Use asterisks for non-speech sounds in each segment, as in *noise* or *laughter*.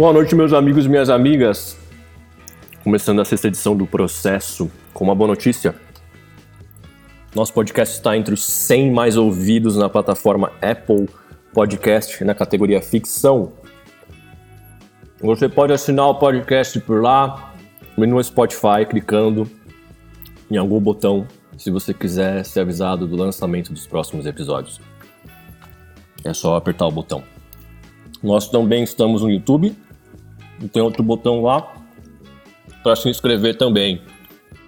Boa noite, meus amigos e minhas amigas. Começando a sexta edição do Processo com uma boa notícia. Nosso podcast está entre os 100 mais ouvidos na plataforma Apple Podcast na categoria ficção. Você pode assinar o podcast por lá, no Spotify, clicando em algum botão, se você quiser ser avisado do lançamento dos próximos episódios. É só apertar o botão. Nós também estamos no YouTube, tem outro botão lá para se inscrever também.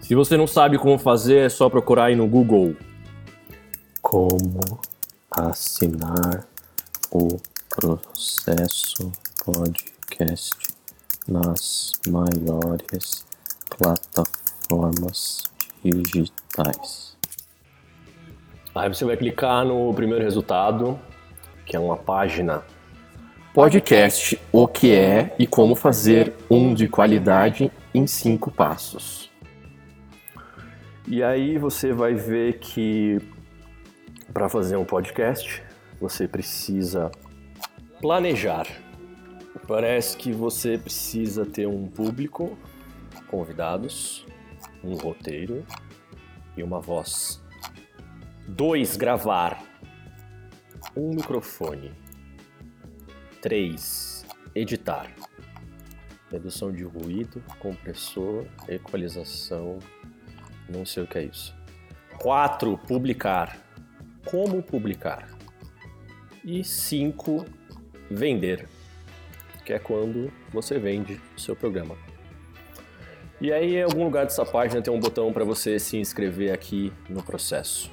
Se você não sabe como fazer, é só procurar aí no Google. Como assinar o processo podcast nas maiores plataformas digitais. Aí você vai clicar no primeiro resultado, que é uma página podcast, o que é e como fazer um de qualidade em cinco passos. E aí você vai ver que para fazer um podcast você precisa planejar. Parece que você precisa ter um público, convidados, um roteiro e uma voz. Dois, gravar. Um microfone 3. Editar. Redução de ruído, compressor, equalização, não sei o que é isso. 4. Publicar. Como publicar. E 5. Vender, que é quando você vende o seu programa. E aí, em algum lugar dessa página tem um botão para você se inscrever aqui no processo.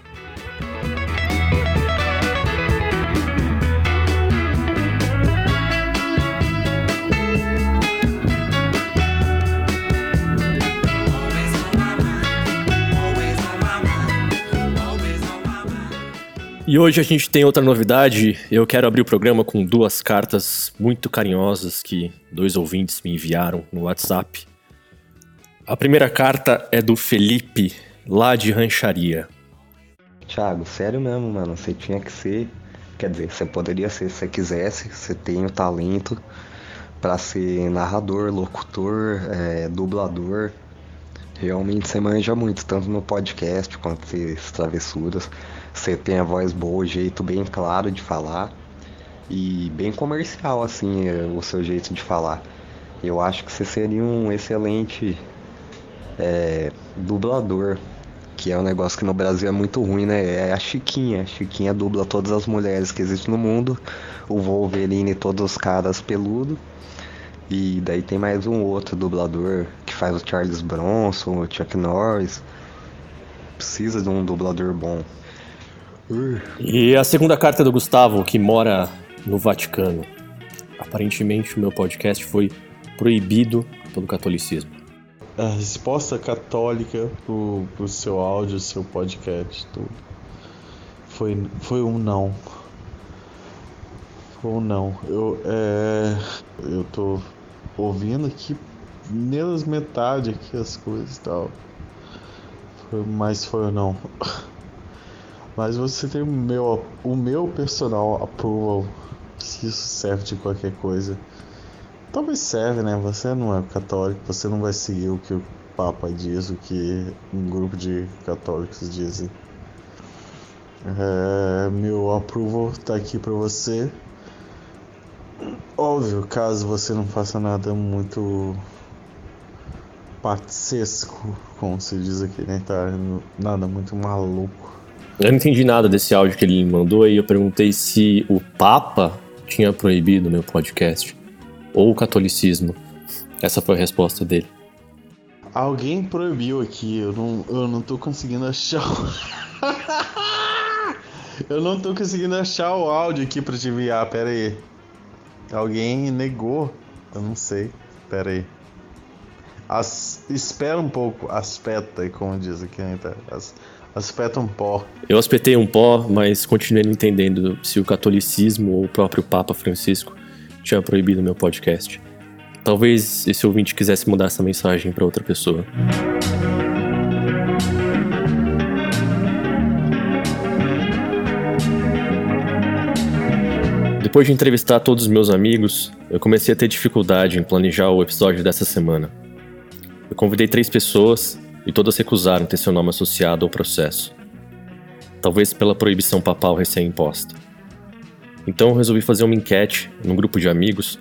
E hoje a gente tem outra novidade. Eu quero abrir o programa com duas cartas muito carinhosas que dois ouvintes me enviaram no WhatsApp. A primeira carta é do Felipe, lá de Rancharia. Thiago, sério mesmo, mano. Você tinha que ser. Quer dizer, você poderia ser se você quisesse. Você tem o talento para ser narrador, locutor, é, dublador. Realmente você manja muito, tanto no podcast quanto nas travessuras. Você tem a voz boa, o jeito bem claro de falar e bem comercial assim é, o seu jeito de falar. Eu acho que você seria um excelente é, dublador, que é um negócio que no Brasil é muito ruim, né? É a Chiquinha. A Chiquinha dubla todas as mulheres que existem no mundo, o Wolverine e todos os caras peludos. E daí tem mais um outro dublador faz o Charles Bronson, o Chuck Norris. Precisa de um dublador bom. E a segunda carta do Gustavo, que mora no Vaticano. Aparentemente o meu podcast foi proibido pelo catolicismo. A resposta católica pro, pro seu áudio, seu podcast, tudo. Foi, foi um não. Foi um não. Eu, é, eu tô ouvindo aqui menos metade aqui as coisas e tal. Mas foi um não. *laughs* Mas você tem o meu, o meu personal approval, se isso serve de qualquer coisa. Talvez serve, né? Você não é católico, você não vai seguir o que o Papa diz, o que um grupo de católicos dizem. É, meu approval tá aqui para você. Óbvio, caso você não faça nada muito patsesco, como se diz aqui né? Tá nada muito maluco. Eu não entendi nada desse áudio que ele me mandou e eu perguntei se o Papa tinha proibido meu podcast ou o catolicismo. Essa foi a resposta dele. Alguém proibiu aqui, eu não, eu não tô conseguindo achar. *laughs* eu não tô conseguindo achar o áudio aqui pra te enviar, pera aí. Alguém negou, eu não sei, pera aí. As, espera um pouco, aspeta, como diz aqui na internet. As, Aspeta um pó. Eu aspetei um pó, mas continuei não entendendo se o catolicismo ou o próprio Papa Francisco tinha proibido meu podcast. Talvez esse ouvinte quisesse mudar essa mensagem para outra pessoa. Depois de entrevistar todos os meus amigos, eu comecei a ter dificuldade em planejar o episódio dessa semana. Eu convidei três pessoas e todas recusaram ter seu nome associado ao processo. Talvez pela proibição papal recém-imposta. Então eu resolvi fazer uma enquete num grupo de amigos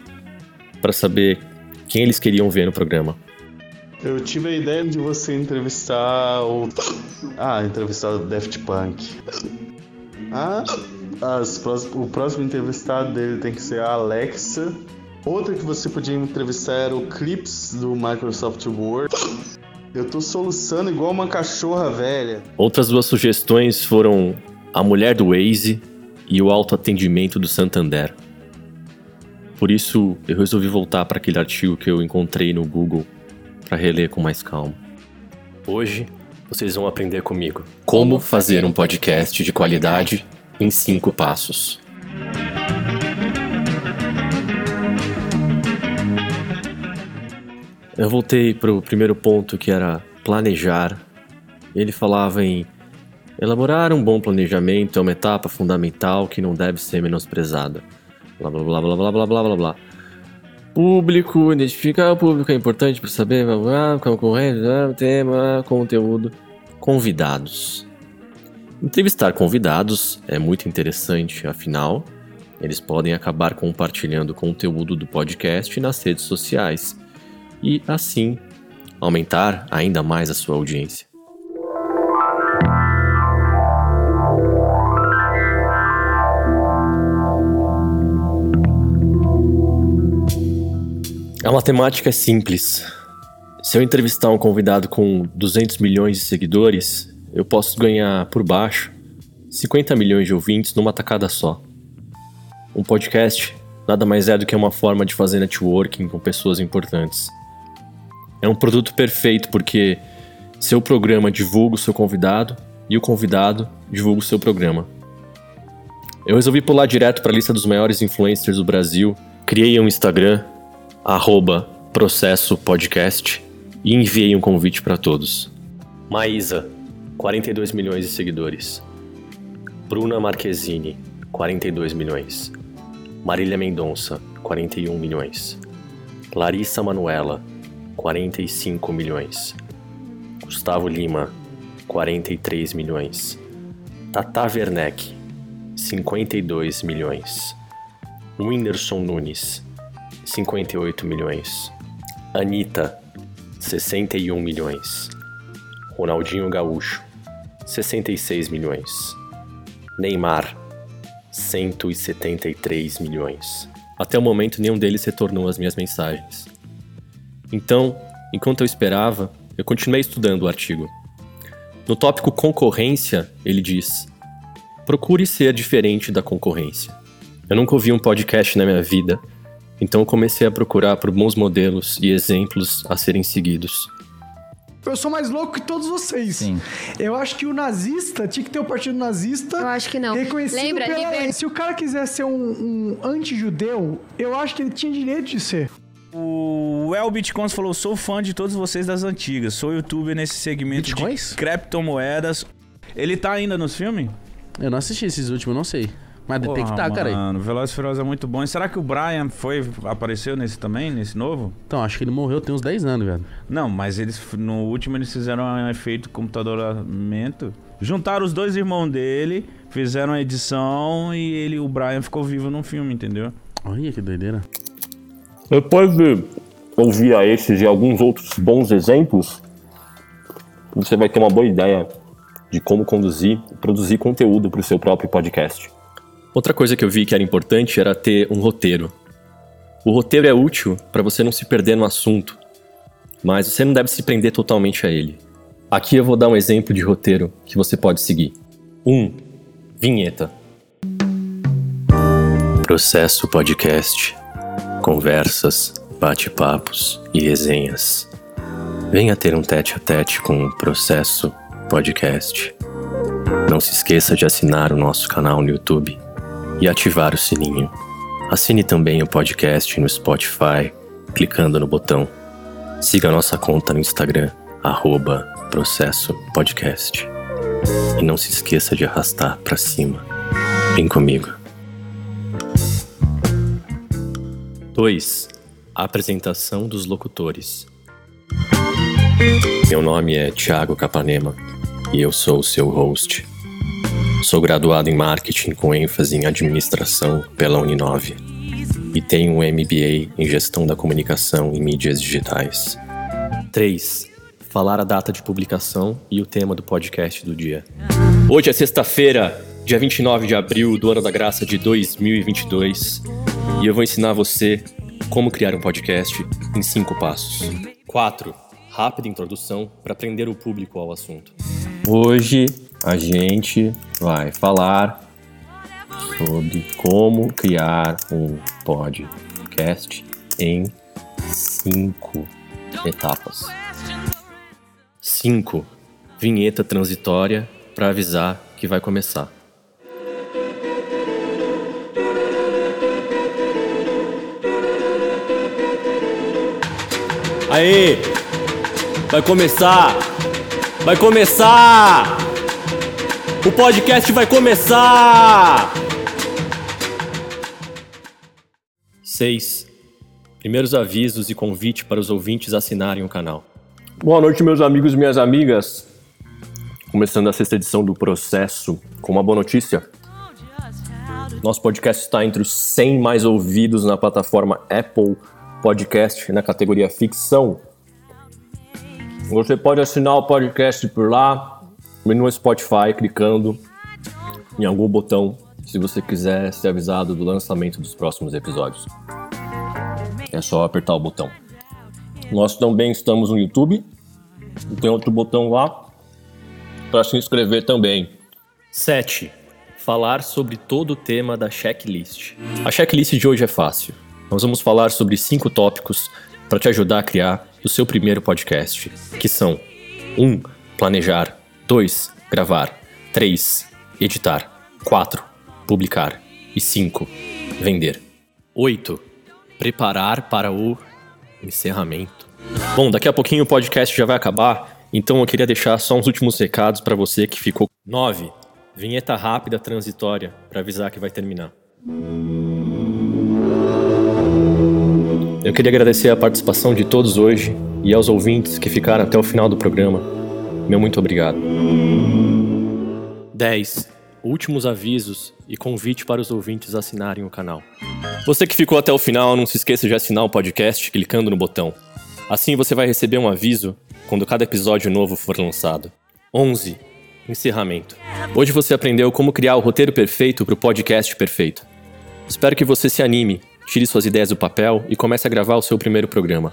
para saber quem eles queriam ver no programa. Eu tive a ideia de você entrevistar o. Ah, entrevistar o Daft Punk. Ah, as, o próximo entrevistado dele tem que ser a Alexa. Outra que você podia entrevistar era o Clips do Microsoft Word. Eu tô soluçando igual uma cachorra velha. Outras duas sugestões foram a mulher do Waze e o autoatendimento do Santander. Por isso, eu resolvi voltar para aquele artigo que eu encontrei no Google para reler com mais calma. Hoje, vocês vão aprender comigo como fazer um podcast de qualidade em cinco passos. Eu voltei para o primeiro ponto que era planejar. Ele falava em elaborar um bom planejamento é uma etapa fundamental que não deve ser menosprezada. Blá blá blá blá blá blá blá blá blá. Público, identificar o público é importante para saber concorrente, tema, conteúdo, convidados. Entrevistar convidados é muito interessante, afinal, eles podem acabar compartilhando conteúdo do podcast nas redes sociais e, assim, aumentar ainda mais a sua audiência. A matemática é simples. Se eu entrevistar um convidado com 200 milhões de seguidores, eu posso ganhar por baixo 50 milhões de ouvintes numa tacada só. Um podcast nada mais é do que uma forma de fazer networking com pessoas importantes. É um produto perfeito porque seu programa divulga o seu convidado e o convidado divulga o seu programa. Eu resolvi pular direto para a lista dos maiores influencers do Brasil, criei um Instagram, arroba e enviei um convite para todos. Maísa, 42 milhões de seguidores. Bruna Marquezine, 42 milhões. Marília Mendonça, 41 milhões. Larissa Manuela, 45 milhões. Gustavo Lima, 43 milhões. Tata Werneck, 52 milhões. Whindersson Nunes, 58 milhões. Anitta, 61 milhões. Ronaldinho Gaúcho, 66 milhões. Neymar, 173 milhões. Até o momento, nenhum deles retornou as minhas mensagens. Então, enquanto eu esperava, eu continuei estudando o artigo. No tópico concorrência, ele diz: procure ser diferente da concorrência. Eu nunca ouvi um podcast na minha vida, então comecei a procurar por bons modelos e exemplos a serem seguidos. Eu sou mais louco que todos vocês. Sim. Eu acho que o nazista tinha que ter o partido nazista. Eu acho que não. Reconhecido Lembra, pela liber-. Se o cara quiser ser um, um anti-judeu, eu acho que ele tinha direito de ser. O El Bitcoins falou: sou fã de todos vocês das antigas. Sou youtuber nesse segmento Bitcoins? de criptomoedas. Ele tá ainda nos filmes? Eu não assisti esses últimos, não sei. Mas tem que Porra, estar, cara. aí. Mano, Velozes e Furiosos é muito bom. E será que o Brian foi, apareceu nesse também, nesse novo? Então, acho que ele morreu tem uns 10 anos, velho. Não, mas eles no último eles fizeram um efeito computadoramento. Juntaram os dois irmãos dele, fizeram a edição e ele, o Brian ficou vivo no filme, entendeu? Olha que doideira. Depois de ouvir a esses e alguns outros bons exemplos, você vai ter uma boa ideia de como conduzir e produzir conteúdo para o seu próprio podcast. Outra coisa que eu vi que era importante era ter um roteiro. O roteiro é útil para você não se perder no assunto, mas você não deve se prender totalmente a ele. Aqui eu vou dar um exemplo de roteiro que você pode seguir. 1. Um, vinheta. Processo Podcast. Conversas, bate-papos e resenhas. Venha ter um tete a tete com o Processo Podcast. Não se esqueça de assinar o nosso canal no YouTube e ativar o sininho. Assine também o podcast no Spotify, clicando no botão. Siga nossa conta no Instagram, arroba Processo Podcast. E não se esqueça de arrastar para cima. Vem comigo. 2. Apresentação dos locutores. Meu nome é Thiago Capanema e eu sou o seu host. Sou graduado em marketing com ênfase em administração pela Uninove e tenho um MBA em gestão da comunicação e mídias digitais. 3. Falar a data de publicação e o tema do podcast do dia. Hoje é sexta-feira, dia 29 de abril do ano da graça de 2022, e eu vou ensinar você como criar um podcast em cinco passos. 4. Rápida introdução para prender o público ao assunto. Hoje a gente vai falar sobre como criar um podcast em cinco etapas. 5. Vinheta transitória para avisar que vai começar. Aê! Vai começar! Vai começar! O podcast vai começar! 6. Primeiros avisos e convite para os ouvintes assinarem o canal. Boa noite, meus amigos e minhas amigas. Começando a sexta edição do Processo com uma boa notícia. Nosso podcast está entre os 100 mais ouvidos na plataforma Apple Podcast na categoria ficção. Você pode assinar o podcast por lá, no Spotify, clicando em algum botão se você quiser ser avisado do lançamento dos próximos episódios. É só apertar o botão. Nós também estamos no YouTube. Tem outro botão lá para se inscrever também. 7. Falar sobre todo o tema da checklist. A checklist de hoje é fácil. Nós vamos falar sobre cinco tópicos para te ajudar a criar o seu primeiro podcast, que são 1. Um, planejar 2. Gravar 3. Editar 4. Publicar e 5. Vender 8. Preparar para o encerramento. Bom, daqui a pouquinho o podcast já vai acabar, então eu queria deixar só uns últimos recados para você que ficou. 9. Vinheta rápida transitória para avisar que vai terminar. Eu queria agradecer a participação de todos hoje e aos ouvintes que ficaram até o final do programa. Meu muito obrigado. 10. Últimos avisos e convite para os ouvintes assinarem o canal. Você que ficou até o final, não se esqueça de assinar o podcast clicando no botão. Assim você vai receber um aviso quando cada episódio novo for lançado. 11. Encerramento. Hoje você aprendeu como criar o roteiro perfeito para o podcast perfeito. Espero que você se anime tire suas ideias do papel e comece a gravar o seu primeiro programa.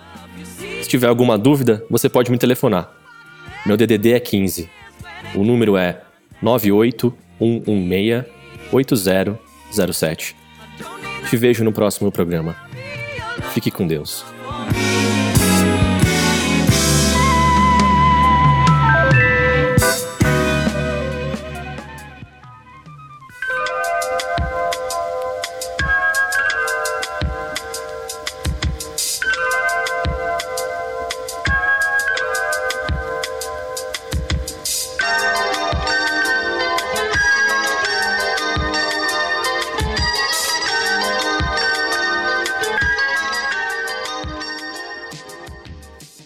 Se tiver alguma dúvida, você pode me telefonar. Meu DDD é 15. O número é 981168007. Te vejo no próximo programa. Fique com Deus.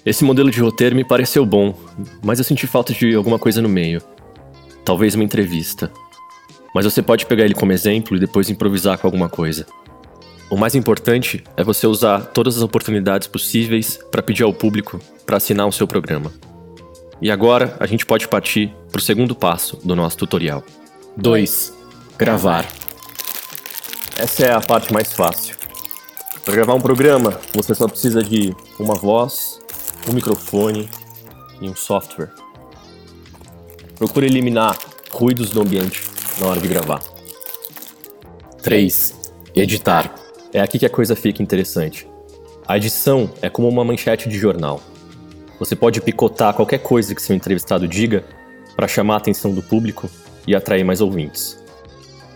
Esse modelo de roteiro me pareceu bom, mas eu senti falta de alguma coisa no meio. Talvez uma entrevista. Mas você pode pegar ele como exemplo e depois improvisar com alguma coisa. O mais importante é você usar todas as oportunidades possíveis para pedir ao público para assinar o seu programa. E agora a gente pode partir para o segundo passo do nosso tutorial. 2. Gravar. Essa é a parte mais fácil. Para gravar um programa, você só precisa de uma voz, um microfone e um software. Procure eliminar ruídos do ambiente na hora de gravar. 3. Editar. É aqui que a coisa fica interessante. A edição é como uma manchete de jornal. Você pode picotar qualquer coisa que seu entrevistado diga para chamar a atenção do público e atrair mais ouvintes.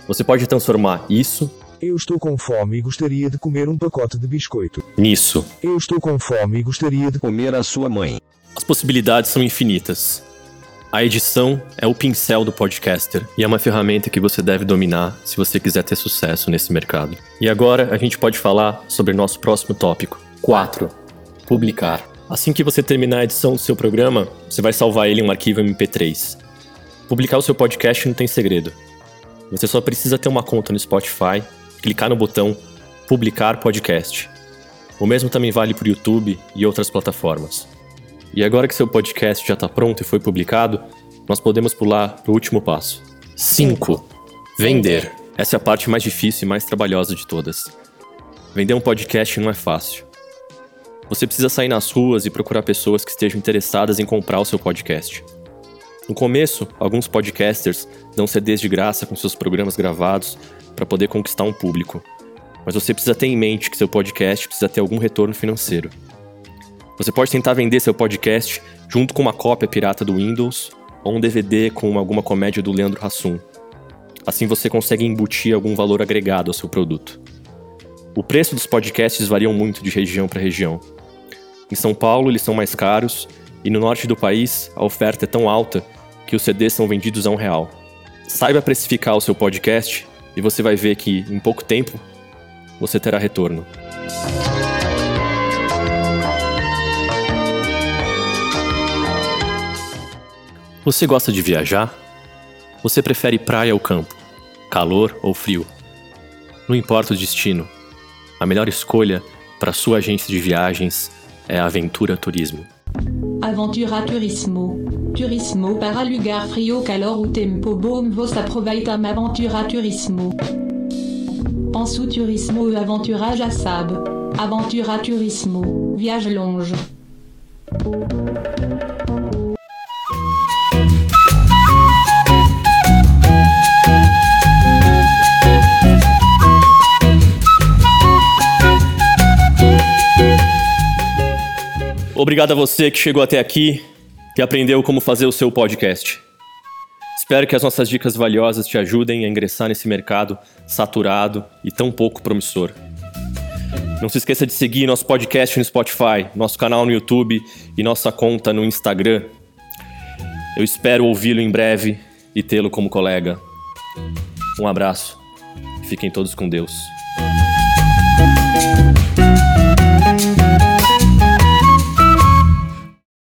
Você pode transformar isso eu estou com fome e gostaria de comer um pacote de biscoito. nisso. Eu estou com fome e gostaria de Comer a sua mãe. As possibilidades são infinitas. A edição é o pincel do podcaster e é uma ferramenta que você deve dominar se você quiser ter sucesso nesse mercado. E agora a gente pode falar sobre nosso próximo tópico. 4. Publicar. Assim que você terminar a edição do seu programa, você vai salvar ele em um arquivo MP3. Publicar o seu podcast não tem segredo. Você só precisa ter uma conta no Spotify, clicar no botão Publicar Podcast. O mesmo também vale para o YouTube e outras plataformas. E agora que seu podcast já está pronto e foi publicado, nós podemos pular para o último passo. 5. Vender. Essa é a parte mais difícil e mais trabalhosa de todas. Vender um podcast não é fácil. Você precisa sair nas ruas e procurar pessoas que estejam interessadas em comprar o seu podcast. No começo, alguns podcasters dão CDs de graça com seus programas gravados para poder conquistar um público. Mas você precisa ter em mente que seu podcast precisa ter algum retorno financeiro. Você pode tentar vender seu podcast junto com uma cópia pirata do Windows ou um DVD com alguma comédia do Leandro Hassum. Assim você consegue embutir algum valor agregado ao seu produto. O preço dos podcasts variam muito de região para região. Em São Paulo, eles são mais caros, e no norte do país, a oferta é tão alta que os CDs são vendidos a um real. Saiba precificar o seu podcast e você vai ver que, em pouco tempo, você terá retorno. Você gosta de viajar? Você prefere praia ou campo? Calor ou frio? Não importa o destino. A melhor escolha para sua agência de viagens é a Aventura Turismo. Aventura Turismo. Turismo para lugar frio, calor ou tempo bom, vos aproveitam Aventura Turismo. Pense au turismo aventura já sabe. Aventura Turismo. Viaje longe. Obrigado a você que chegou até aqui e aprendeu como fazer o seu podcast. Espero que as nossas dicas valiosas te ajudem a ingressar nesse mercado saturado e tão pouco promissor. Não se esqueça de seguir nosso podcast no Spotify, nosso canal no YouTube e nossa conta no Instagram. Eu espero ouvi-lo em breve e tê-lo como colega. Um abraço. Fiquem todos com Deus.